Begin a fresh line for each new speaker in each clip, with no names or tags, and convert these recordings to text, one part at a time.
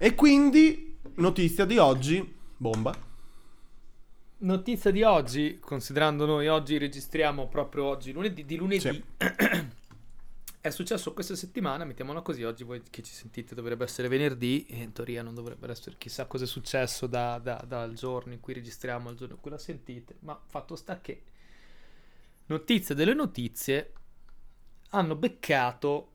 E quindi, notizia di oggi, bomba.
Notizia di oggi, considerando noi oggi registriamo proprio oggi, lunedì, di lunedì,
Sì.
è successo questa settimana, mettiamola così, oggi voi che ci sentite dovrebbe essere venerdì, e in teoria non dovrebbe essere chissà cosa è successo da- da- dal giorno in cui registriamo al giorno in cui la sentite, ma fatto sta che, notizia delle notizie, hanno beccato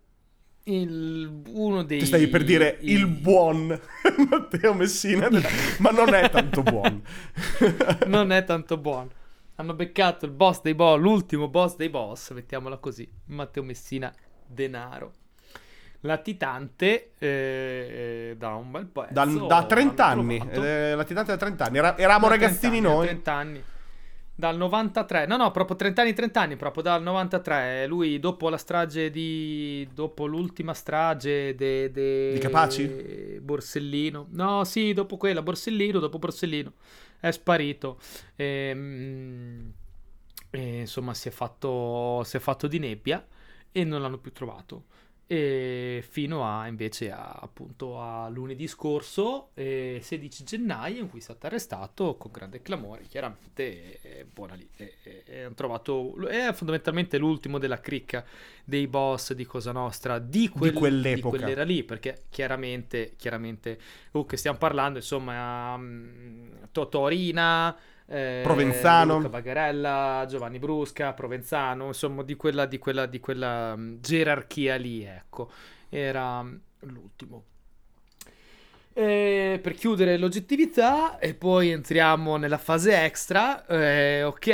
il, uno dei...
Ti stavi per dire
i-
il buon Matteo Messina, ma non è tanto buono.
non è tanto buono. Hanno beccato il boss dei boss, l'ultimo boss dei boss, mettiamola così, Matteo Messina Denaro. Latitante eh, da un bel pezzo.
Da, da 30
hanno
anni, eh, latitante da 30 anni. Era- eravamo
da 30
ragazzini
anni,
noi.
30 anni. Dal 93, no, no, proprio 30 anni, 30 anni, proprio dal 93. Lui, dopo la strage di. dopo l'ultima strage de, de-
Di Capaci?
Borsellino. No, sì, dopo quella, Borsellino, dopo Borsellino. È sparito. Ehm, E, insomma, si è, fatto, si è fatto di nebbia e non l'hanno più trovato. E fino a invece a, appunto a lunedì scorso, eh, 16 gennaio, in cui è stato arrestato con grande clamore. Chiaramente, eh, buona lì. E, e- e hanno trovato. È fondamentalmente l'ultimo della cricca dei boss di Cosa Nostra di, quel-
quell'epoca.
di quell'era lì. Perché chiaramente, chiaramente, oh, che stiamo parlando, insomma, um, Totorina. Eh,
Provenzano.
Luca Bagarella, Giovanni Brusca, Provenzano, insomma, di quella, di quella, di quella gerarchia lì, ecco, era l'ultimo. E per chiudere l'oggettività, e poi entriamo nella fase extra. eh, ok,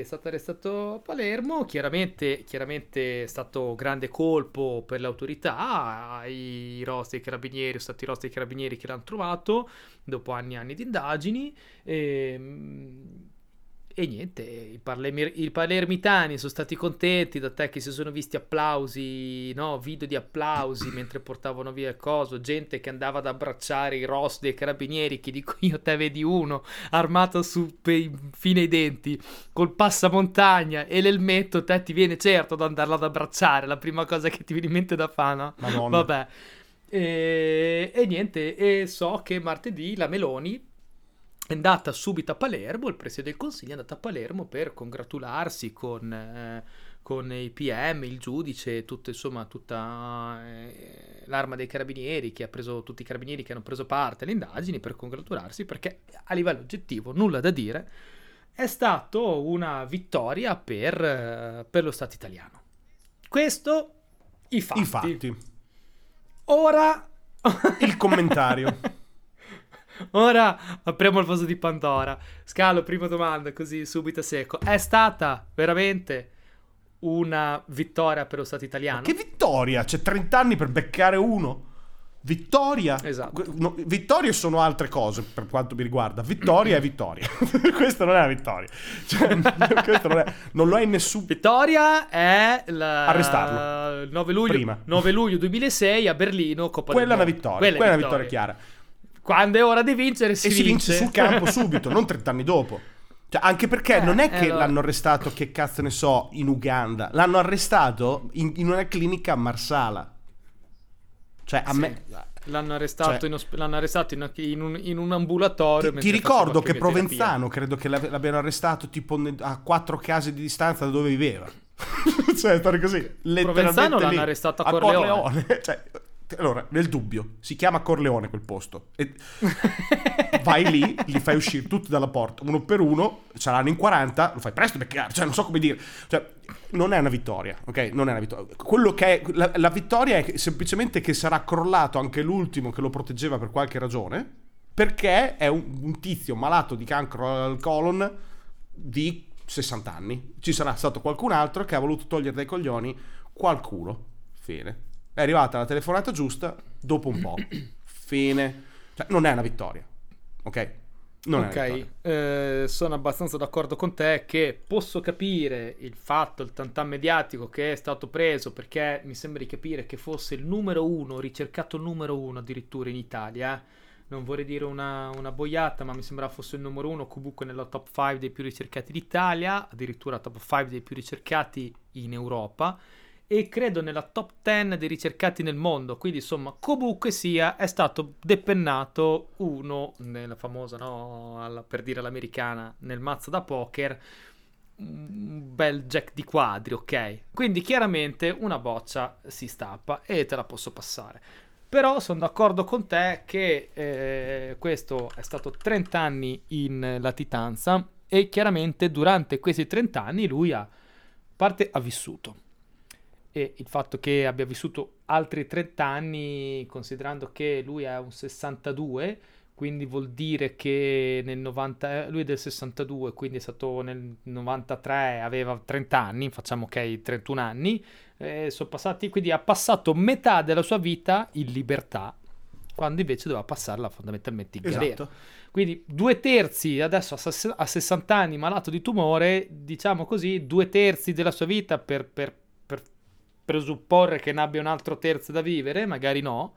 è stato arrestato a Palermo. Chiaramente, chiaramente è stato grande colpo per le autorità. I rostri dei carabinieri, sono stati i rostri dei carabinieri che l'hanno trovato dopo anni e anni di indagini. E, e niente, i, parlemir- i palermitani sono stati contenti da te che si sono visti applausi, no? Video di applausi mentre portavano via il coso, gente che andava ad abbracciare i ross dei carabinieri, che dico io te vedi uno armato su pe- fino ai denti, col passamontagna e l'elmetto, te ti viene certo ad andarlo ad abbracciare, la prima cosa che ti viene in mente da fa, no?
Madonna.
Vabbè. E, e niente, e so che martedì la Meloni è andata subito a Palermo, il Presidente del Consiglio è andato a Palermo per congratularsi con, eh, con i PM, il giudice, tutto, insomma, tutta eh, l'arma dei carabinieri che ha preso, tutti i carabinieri che hanno preso parte alle indagini per congratularsi perché a livello oggettivo, nulla da dire, è stato una vittoria per, eh, per lo Stato italiano. Questo i fatti.
I fatti.
Ora
Il commentario.
Ora apriamo il vaso di Pandora. Scalo, prima domanda, così subito a secco. È stata veramente una vittoria per lo Stato italiano?
Che vittoria! C'è 30 anni per beccare uno. Vittoria.
Esatto.
No, vittorie sono altre cose per quanto mi riguarda. Vittoria è vittoria. Questa non è una vittoria. Cioè, questo non, è, non lo è in nessun.
Vittoria è la...
Arrestarlo.
il 9 luglio,
Prima.
9 luglio 2006 a Berlino, Coppa
Quella è
del
una vittoria.
Quella è
Quella è una vittoria. chiara.
Quando è ora di vincere si,
e si vince sul campo subito, non 30 anni dopo. Cioè, anche perché
Eh,
non è
eh,
che
allora.
l'hanno arrestato, che cazzo ne so, in Uganda. L'hanno arrestato in, in una clinica a Marsala. Cioè, a
Sì.
me...
L'hanno arrestato,
Cioè-
in, osp- l'hanno arrestato in, in un, in un ambulatorio.
Ti, ti ricordo che. Provenzano, credo che l'abbiano arrestato tipo ne- a quattro case di distanza da dove viveva. cioè, stare così.
Provenzano l'hanno
lì,
arrestato a Corleone.
cioè, allora, nel dubbio, si chiama Corleone quel posto. E vai lì, li fai uscire tutti dalla porta, uno per uno, saranno in 40, lo fai presto beccare, cioè non so come dire. Cioè, non è una vittoria, ok? Non è una vittoria. Quello che è, la, la vittoria è semplicemente che sarà crollato anche l'ultimo che lo proteggeva per qualche ragione, perché è un, un tizio malato di cancro al colon di 60 anni. Ci sarà stato qualcun altro che ha voluto togliere dai coglioni qualcuno. Fine. È arrivata la telefonata giusta dopo un po'. Fine. Cioè, non è una vittoria. Ok? Non è una vittoria.
ok, eh, sono abbastanza d'accordo con te che posso capire il fatto, il tantan mediatico che è stato preso perché mi sembra di capire che fosse il numero uno, ricercato numero uno addirittura in Italia. eh. Non vorrei dire una, una boiata, ma mi sembrava fosse il numero uno comunque nella top 5 dei più ricercati d'Italia, addirittura top 5 dei più ricercati in Europa. E credo nella top 10 dei ricercati nel mondo. Quindi, insomma, comunque sia, è stato depennato uno nella famosa, no, alla, per dire all'americana, nel mazzo da poker. Un bel jack di quadri, ok? Quindi chiaramente una boccia si stappa e te la posso passare. Però sono d'accordo con te che eh, questo è stato 30 anni in latitanza e chiaramente durante questi 30 anni lui ha, parte ha vissuto e il fatto che abbia vissuto altri 30 anni, considerando che lui è un 62, quindi vuol dire che nel 90, lui è del 62, quindi è stato nel 93, aveva 30 anni, facciamo ok, 31 anni, eh, sono passati, quindi ha passato metà della sua vita in libertà, quando invece doveva passarla fondamentalmente in galera. Esatto. Quindi due terzi, adesso a 60 anni malato di tumore, diciamo così, due terzi della sua vita per, per presupporre che ne abbia un altro terzo da vivere, magari no.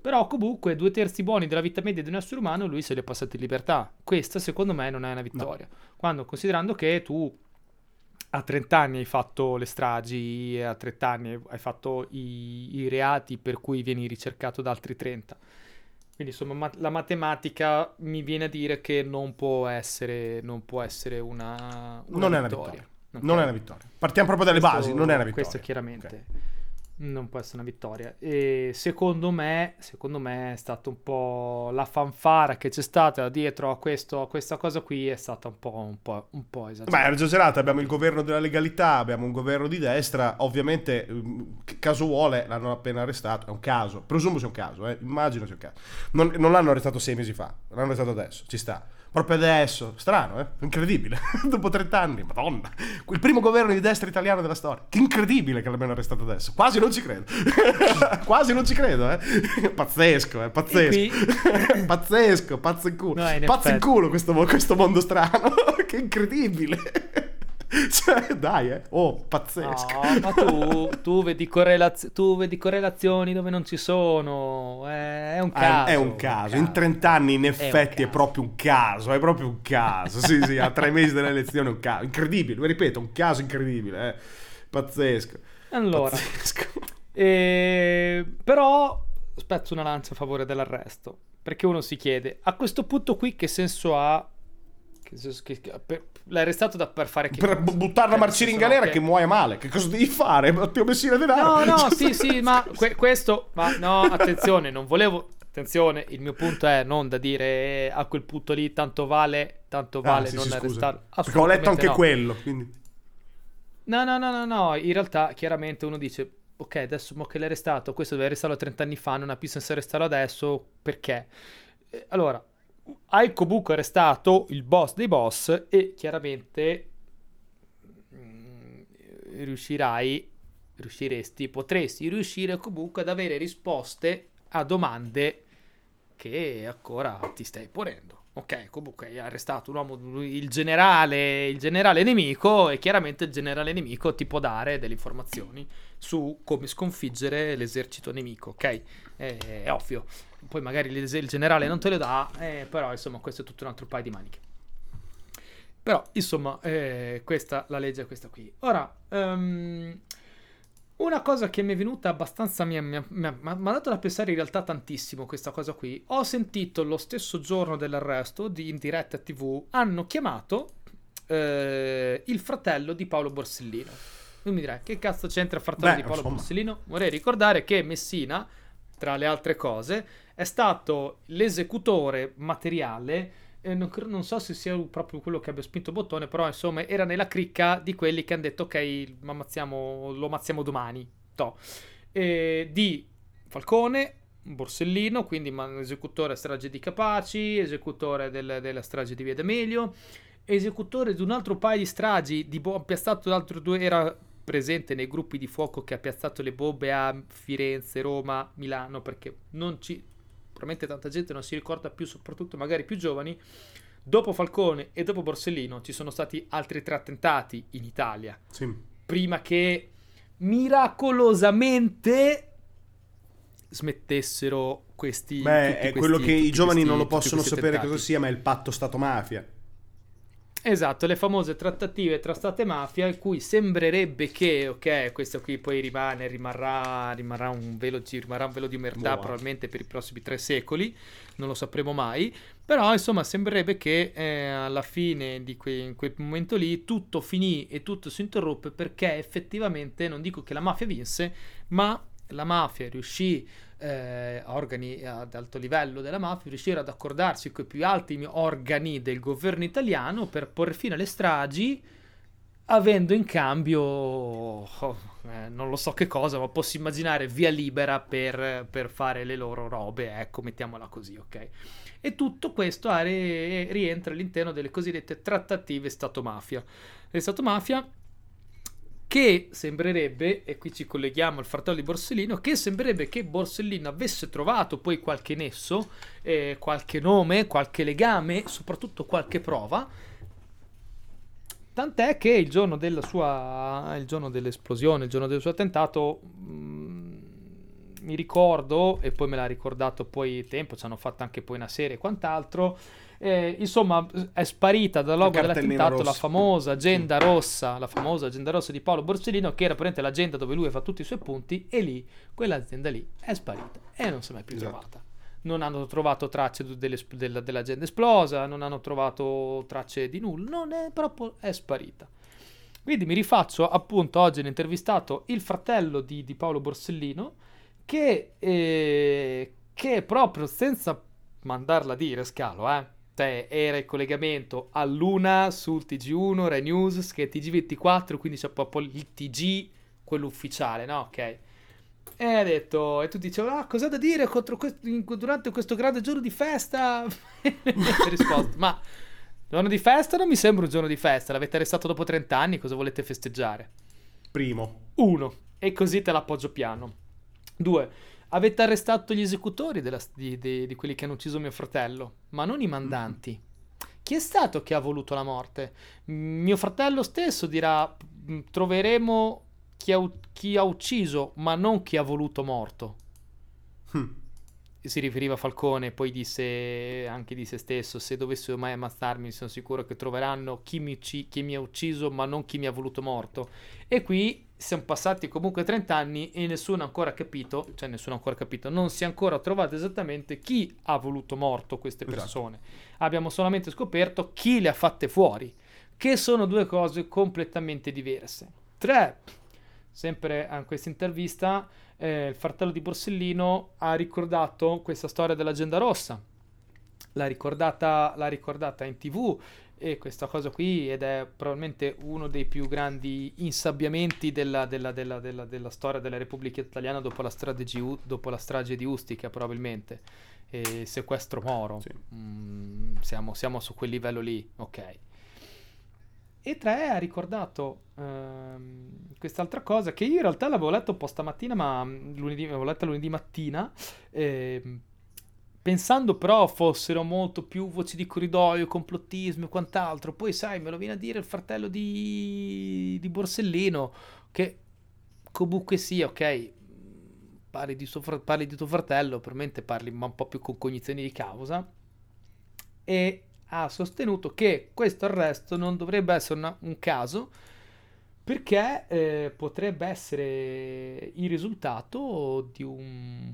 Però comunque due terzi buoni della vita media di un essere umano lui se li è passati in libertà. Questa secondo me non è una vittoria. No. Quando considerando che tu a 30 anni hai fatto le stragi, a 30 anni hai fatto i, i reati per cui vieni ricercato da altri 30. Quindi insomma ma- la matematica mi viene a dire che non può essere, non può essere una, una
non vittoria. È una vittoria. Okay. Non è una vittoria. Partiamo proprio dalle questo, basi, non è una vittoria.
Questo chiaramente okay. non può essere una vittoria. E secondo me, secondo me è stata un po' la fanfara che c'è stata dietro a, questo, a questa cosa qui è stata un po', un po', un po esagerata.
Beh, è esagerata. Abbiamo il governo della legalità, abbiamo un governo di destra. Ovviamente, mm, caso vuole, l'hanno appena arrestato. È un caso. Presumo sia un caso, eh. immagino sia un caso. Non, non l'hanno arrestato sei mesi fa, l'hanno arrestato adesso. Ci sta proprio adesso. Strano, eh? Incredibile. Dopo 30 anni, madonna. Il primo governo di destra italiano della storia. Che incredibile che l'abbiano arrestato adesso. Quasi non ci credo. Quasi non ci credo, eh? Pazzesco, eh? Pazzesco. pazzesco, pazzo in culo. No, in pazzo in culo questo, questo mondo strano. che incredibile. Cioè, dai, eh. Oh, pazzesco.
No, ma tu, tu, vedi correlaz- tu, vedi correlazioni dove non ci sono. È, un caso.
È, un caso. In 30 anni, in effetti, è, è, proprio un caso. È proprio un caso. Sì, sì, a tre mesi dall'elezione è un caso. Incredibile, lo ripeto, un caso incredibile. Eh. Pazzesco.
Allora. Pazzesco. Eh, però spezzo una lancia a favore dell'arresto. Perché uno si chiede, a questo punto qui che senso ha che, che, per, l'hai arrestato da, per fare che
Per buttarla a marcire in galera che... che muoia male. Che cosa devi fare? Matteo Messina
denaro. No, no, sì, sì, ma que- questo... Ma no, attenzione, non volevo... Attenzione, il mio punto è non da dire eh, a quel punto lì tanto vale, tanto ah, vale ah, sì, non sì, arrestarlo.
Perché ho letto anche no. quello, quindi...
No, no, no, no, no, in realtà chiaramente uno dice ok, adesso mo che l'hai arrestato, questo deve arrestarlo 30 anni fa, non ha più senso arrestarlo adesso, perché? Eh, allora, hai comunque arrestato il boss dei boss e chiaramente mm, riuscirai, riusciresti, potresti riuscire comunque ad avere risposte a domande che ancora ti stai ponendo. Ok, comunque hai arrestato un uomo, il generale, il generale nemico e chiaramente il generale nemico ti può dare delle informazioni su come sconfiggere l'esercito nemico, ok? È, è ovvio poi magari il generale non te lo dà, eh, però insomma questo è tutto un altro paio di maniche. Però insomma eh, questa la legge è questa qui. Ora, um, una cosa che mi è venuta abbastanza, mi ha dato da pensare in realtà tantissimo questa cosa qui. Ho sentito lo stesso giorno dell'arresto di, in diretta tv, hanno chiamato eh, il fratello di Paolo Borsellino. Tu mi direi, che cazzo c'entra il fratello Beh, di Paolo insomma. Borsellino? Vorrei ricordare che Messina, tra le altre cose, è stato l'esecutore materiale. Eh, non, non, so se sia proprio quello che abbia spinto il bottone, però insomma era nella cricca di quelli che hanno detto ok, lo ammazziamo domani. Eh, di Falcone, Borsellino, quindi esecutore strage di Capaci, esecutore del, della strage di Via D'Amelio, esecutore di un altro paio di stragi, di bo- piazzato l'altro due, era presente nei gruppi di fuoco che ha piazzato le bombe a Firenze, Roma, Milano, perché non ci, probabilmente tanta gente non si ricorda più, soprattutto magari più giovani, dopo Falcone e dopo Borsellino ci sono stati altri tre attentati in Italia.
Sì.
Prima che miracolosamente smettessero questi...
Beh, è quello che i giovani questi, non lo possono sapere cosa sia, ma è il patto Stato-mafia.
Esatto, le famose trattative tra Stato e mafia, in cui sembrerebbe che, ok, questo qui poi rimane, rimarrà, rimarrà, un, velo, rimarrà un velo di
Boh.
probabilmente per i prossimi tre secoli, non lo sapremo mai, però insomma sembrerebbe che eh, alla fine di que- in quel momento lì tutto finì e tutto si interruppe perché effettivamente, non dico che la mafia vinse, ma la mafia riuscì eh, organi ad alto livello della mafia riuscire ad accordarsi con i più alti organi del governo italiano per porre fine alle stragi avendo in cambio oh, eh, non lo so che cosa ma posso immaginare via libera per, per fare le loro robe ecco mettiamola così ok? E tutto questo are- rientra all'interno delle cosiddette trattative Stato-mafia. Le Stato-mafia che sembrerebbe, e qui ci colleghiamo al fratello di Borsellino, che sembrerebbe che Borsellino avesse trovato poi qualche nesso, eh, qualche nome, qualche legame, soprattutto qualche prova. Tant'è che il giorno della sua, il giorno dell'esplosione, il giorno del suo attentato, mh, mi ricordo, e poi me l'ha ricordato poi tempo, ci hanno fatto anche poi una serie e quant'altro, eh, insomma, è sparita dal logo
La
dell'attentato la
rossa.
famosa agenda rossa, la famosa agenda rossa di Paolo Borsellino, che era praticamente l'agenda dove lui fa tutti i suoi punti, e lì, quell'azienda lì è sparita e non si è mai più
Esatto.
trovata. Non hanno trovato tracce delle- della- dell'agenda esplosa, non hanno trovato tracce di nulla, non è proprio, è sparita. Quindi mi rifaccio appunto oggi ho intervistato il fratello di, di Paolo Borsellino che, eh, che proprio senza mandarla a dire scalo, eh, cioè era il collegamento all'una sul TG1, Rai News, che è TG24, quindi c'è proprio il TG, quello ufficiale, no? Ok. E ha detto, e tu dicevi, ah, cosa da dire contro questo- durante questo grande giorno di festa? E risposto, ma giorno di festa non mi sembra un giorno di festa, l'avete arrestato dopo 30 anni, cosa volete festeggiare?
Primo.
Uno, e così te l'appoggio piano. Due, avete arrestato gli esecutori della- di, di- di quelli che hanno ucciso mio fratello, ma non i mandanti. Chi è stato che ha voluto la morte? Mio fratello stesso dirà: "Mm, troveremo chi ha, chi ha ucciso, ma non chi ha voluto morto.
Hm.
Si riferiva a Falcone, poi disse anche di se stesso: Se dovessero mai ammazzarmi, sono sicuro che troveranno chi mi, ucci- chi mi ha ucciso, ma non chi mi ha voluto morto. E qui siamo passati comunque 30 anni e nessuno ha ancora capito, cioè nessuno ha ancora capito, non si è ancora trovato esattamente chi ha voluto morto queste
Esatto.
persone. Abbiamo solamente scoperto chi le ha fatte fuori, che sono due cose completamente diverse. Tre, sempre a questa intervista, eh, il fratello di Borsellino ha ricordato questa storia dell'agenda rossa. L'ha ricordata, l'ha ricordata in tv e questa cosa qui ed è probabilmente uno dei più grandi insabbiamenti della, della- della- della- della storia della Repubblica Italiana dopo la, strage di U- dopo la strage di Ustica probabilmente. E sequestro Moro.
Sì.
Mm, siamo, siamo su quel livello lì ok. E 3 ha ricordato ehm, quest'altra cosa che io in realtà l'avevo letto un po' stamattina ma mm, lunedì, l'avevo letta lunedì mattina ehm, pensando però fossero molto più voci di corridoio, complottismo e quant'altro. Poi, sai, me lo viene a dire il fratello di, di Borsellino, che comunque sì, ok, parli di, fra- parli di tuo fratello, probabilmente parli ma un po' più con cognizioni di causa, e ha sostenuto che questo arresto non dovrebbe essere una- un caso perché eh, potrebbe essere il risultato di un,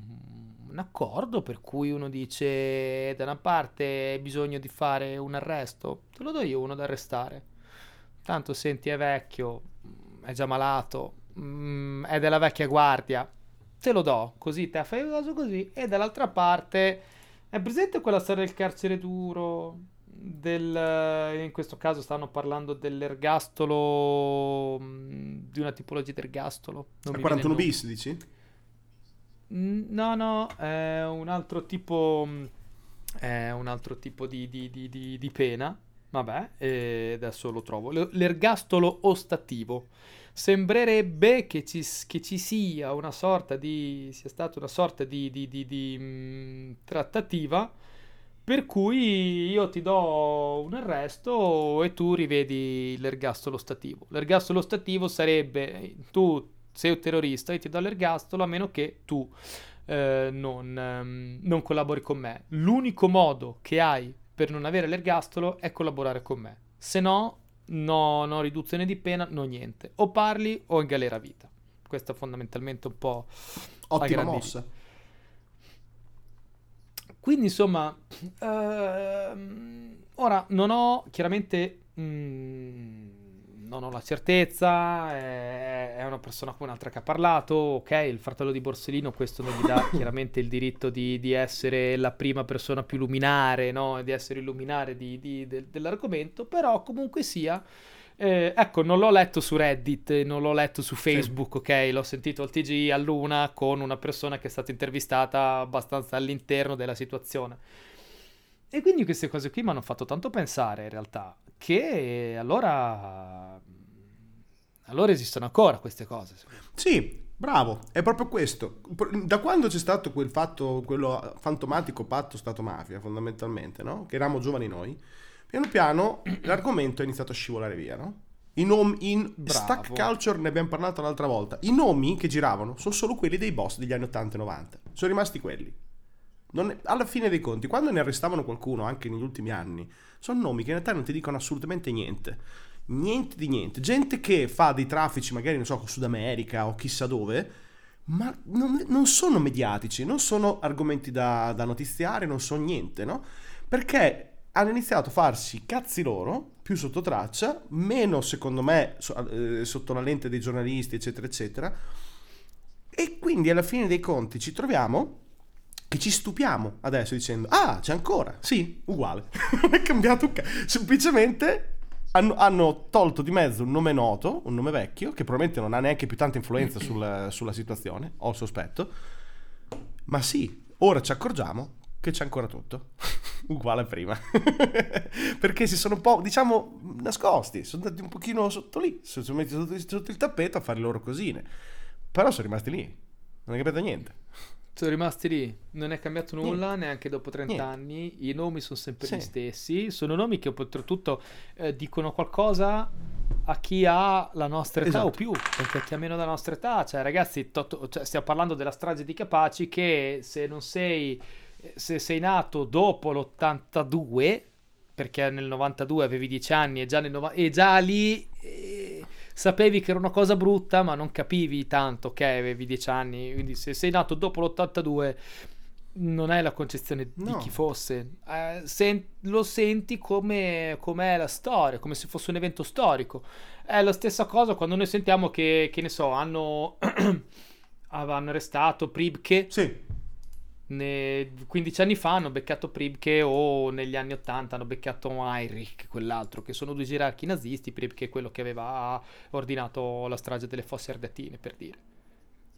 un accordo per cui uno dice da una parte hai bisogno di fare un arresto, te lo do io uno da arrestare. Tanto senti è vecchio, è già malato, mm, è della vecchia guardia, te lo do, così te fai caso così. E dall'altra parte è presente quella storia del carcere duro? Del, in questo caso stanno parlando dell'ergastolo, mm, di una tipologia di ergastolo. Non
A
mi viene il
41
nome.
bis, dici?
No, no, è un altro tipo, è un altro tipo di, di- di- di- pena. Vabbè, e adesso lo trovo. L'ergastolo ostativo. Sembrerebbe che ci, che ci sia una sorta di, sia stata una sorta di, di, mm, trattativa per cui io ti do un arresto e tu rivedi l'ergastolo ostativo. L'ergastolo ostativo sarebbe tu sei un terrorista e ti do l'ergastolo a meno che tu eh, non, ehm, non collabori con me. L'unico modo che hai per non avere l'ergastolo è collaborare con me. Se no, no, no riduzione di pena, no niente. O parli o in galera a vita. Questo è fondamentalmente un po'
Ottima mossa.
Quindi insomma, ehm, ora non ho chiaramente... Mm, non ho la certezza, è, è, una persona come un'altra che ha parlato, ok, il fratello di Borsellino questo non gli dà chiaramente il diritto di, di, essere la prima persona più luminare, no? di essere il luminare di, di, de, dell'argomento, però comunque sia, eh, ecco, non l'ho letto su Reddit, non l'ho letto su Facebook, sì. ok, l'ho sentito al TG a Luna con una persona che è stata intervistata abbastanza all'interno della situazione. E quindi queste cose qui mi hanno fatto tanto pensare in realtà che allora allora esistono ancora queste cose.
Sì, bravo, è proprio questo. Da quando c'è stato quel fatto, quello fantomatico patto Stato-mafia, fondamentalmente, no? Che eravamo giovani noi, piano piano l'argomento è iniziato a scivolare via, no? I nomi in Bravo. Stack Culture ne abbiamo parlato l'altra volta. I nomi che giravano sono solo quelli dei boss degli anni 80 e 90. Sono rimasti quelli. È, alla fine dei conti, quando ne arrestavano qualcuno, anche negli ultimi anni, sono nomi che in realtà non ti dicono assolutamente niente. Niente di niente. Gente che fa dei traffici, magari non so, con Sud America o chissà dove, ma non, non sono mediatici, non sono argomenti da, da notiziare, non sono niente, no? Perché hanno iniziato a farsi cazzi loro, più sotto traccia, meno secondo me eh, sotto la lente dei giornalisti, eccetera, eccetera. E quindi alla fine dei conti ci troviamo che ci stupiamo adesso dicendo ah c'è ancora. Sì uguale. Non è cambiato un cazzo semplicemente hanno, hanno, tolto di mezzo un nome noto un nome vecchio che probabilmente non ha neanche più tanta influenza sul, sulla situazione ho il sospetto. Ma sì ora ci accorgiamo che c'è ancora tutto. Uguale a prima. Perché si sono un po' diciamo nascosti sono andati un pochino sotto lì sono messi sotto, sotto il tappeto a fare le loro cosine. Però sono rimasti lì non è capito niente
sono rimasti lì, non è cambiato nulla Niente. neanche dopo 30 Niente. anni, i nomi sono sempre sì. gli stessi, sono nomi che oltretutto eh, dicono qualcosa a chi ha la nostra età esatto. o più, perché chi ha meno della nostra età, cioè ragazzi, to- cioè, stiamo parlando della strage di Capaci che se non sei, se sei nato dopo l'82, perché nel 92 avevi 10 anni e già, nel no- e già lì... Eh, sapevi che era una cosa brutta, ma non capivi tanto che avevi 10 anni. Quindi, se sei nato dopo l'82, non hai la concezione no. di chi fosse. Eh, sen- lo senti come è la storia, come se fosse un evento storico. È la stessa cosa quando noi sentiamo che, che ne so, hanno, hanno arrestato Pribke.
Sì
ne, 15 anni fa hanno beccato Pribke o negli anni 80 hanno beccato Heinrich, quell'altro, che sono due gerarchi nazisti, Pribke è quello che aveva ordinato la strage delle fosse ardeatine, per dire.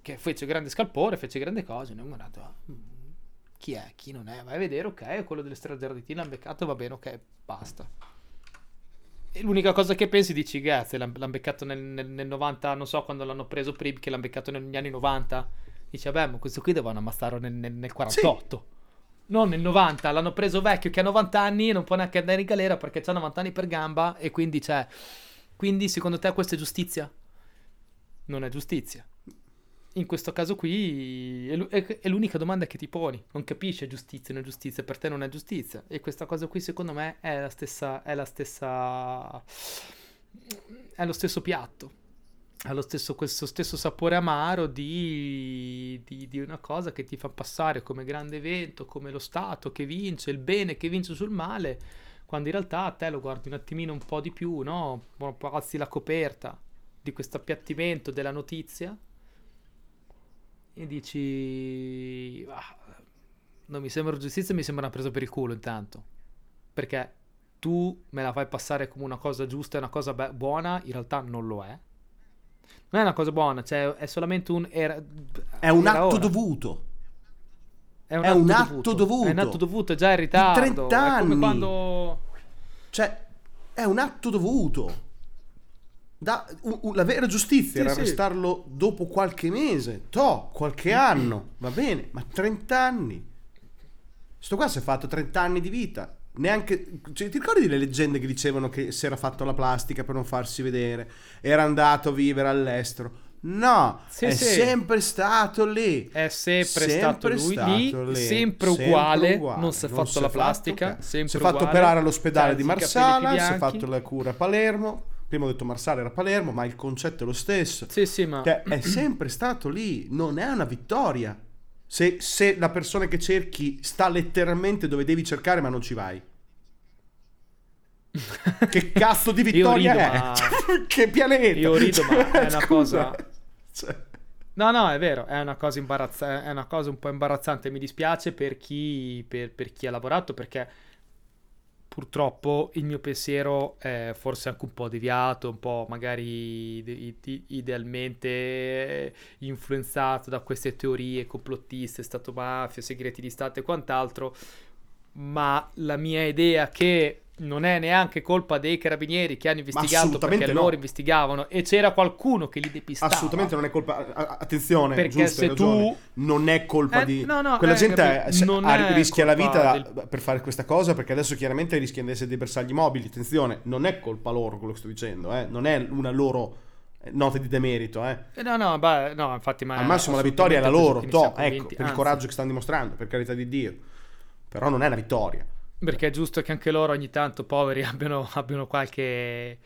Che fece grande scalpore, fece grande cose, noi abbiamo guardato, mm, chi è, chi non è, vai a vedere, ok, quello delle strage ardeatine l'hanno beccato, va bene, ok, basta. E l'unica cosa che pensi dici, grazie, l'hanno beccato nel, nel, nel, 90, non so quando l'hanno preso Pribke, l'hanno beccato negli anni 90 Dice, vabbè, ma questo qui devono ammazzarlo nel, nel, nel 48. Sì. Non nel 90, l'hanno preso vecchio che ha 90 anni e non può neanche andare in galera perché ha 90 anni per gamba e quindi c'è... Quindi secondo te questa è giustizia? Non è giustizia. In questo caso qui è, l'unica domanda che ti poni. Non capisci è giustizia o non è giustizia, per te non è giustizia. E questa cosa qui secondo me è la stessa... è la stessa... è lo stesso piatto ha lo stesso, questo stesso sapore amaro di, di, di, una cosa che ti fa passare come grande evento, come lo Stato che vince, il bene che vince sul male, quando in realtà a te lo guardi un attimino un po' di più, no? Alzi la coperta di questo appiattimento della notizia e dici... Ah, non mi sembra giustizia, mi sembra una presa per il culo intanto. Perché tu me la fai passare come una cosa giusta una cosa be- buona, in realtà non lo è non è una cosa buona, cioè è solamente un... Era,
è un atto ora. dovuto.
È un, è atto, un dovuto. atto, dovuto. È un atto dovuto, già in ritardo.
Di 30 anni.
È come quando...
Cioè, è un atto dovuto. Da, u, u, la vera giustizia sì, era sì. arrestarlo dopo qualche mese, to, qualche anno, va bene, ma 30 anni. Sto qua si è fatto 30 anni di vita neanche cioè, ti ricordi le leggende che dicevano che si era fatto la plastica per non farsi vedere era andato a vivere all'estero No,
Sì,
è
sì.
sempre stato lì.
È sempre,
Sempre
stato lui
stato
lì,
lì,
sempre
sempre
uguale,
uguale,
non si è
non
fatto
si
la plastica, sempre
si è fatto
uguale.
operare all'ospedale di
Senza i capelli
Marsala, si è fatto la cura a Palermo. Prima ho detto Marsala era Palermo, ma il concetto è lo stesso.
Sì, sì, ma...
Cioè, è sempre stato lì, non è una vittoria. Se, se la persona che cerchi sta letteralmente dove devi cercare, ma non ci vai. Che cazzo di vittoria
rido,
è?
ma-
che pianeta?
Io rido, ma è una
scusa.
cosa-
Cioè,
No, no, è vero, è una cosa imbarazzante, è una cosa un po' imbarazzante, mi dispiace per chi, per, per chi ha lavorato perché purtroppo il mio pensiero è forse anche un po' deviato, un po' magari ide- ide- idealmente influenzato da queste teorie complottiste, Stato mafia, segreti di Stato e quant'altro, ma la mia idea che non è neanche colpa dei carabinieri che hanno investigato perché
no.
loro investigavano e c'era qualcuno che li depistava.
assolutamente non è colpa. Attenzione,
Perché
giusto,
se tu-
non è colpa
Eh,
di.
no, no,
Quella
eh,
gente è-
non
ha-
è
rischia la vita
del-
per fare questa cosa perché adesso chiaramente rischiano di essere dei bersagli mobili. Attenzione, non è colpa loro quello che sto dicendo, eh. non è una loro nota di demerito. Eh.
Eh, No, no, beh, no, infatti, ma
Al massimo la vittoria è la loro,
siamo
ecco, per il coraggio che stanno dimostrando, per carità di Dio. Però non è una vittoria.
Perché è giusto che anche loro ogni tanto, poveri, abbiano, abbiano qualche,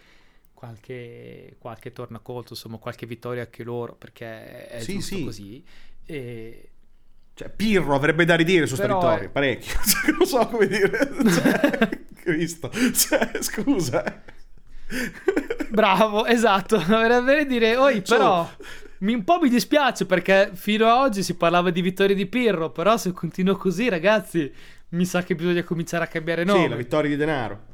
qualche, qualche tornacolto, insomma, qualche vittoria anche loro, perché è
Sì,
giusto
sì.
così. E...
Cioè, Pirro avrebbe da ridire su sta
Però
vittoria,
è-
parecchio. Cioè, non so come dire. Cioè, Cristo. Cioè, scusa.
Bravo, esatto, vorrei dire, oi,
Cioè,
però... Mi, un po' mi dispiace perché fino a oggi si parlava di vittorie di Pirro, però se continua così, ragazzi, mi sa che bisogna cominciare a cambiare nome.
Sì, la vittoria di denaro.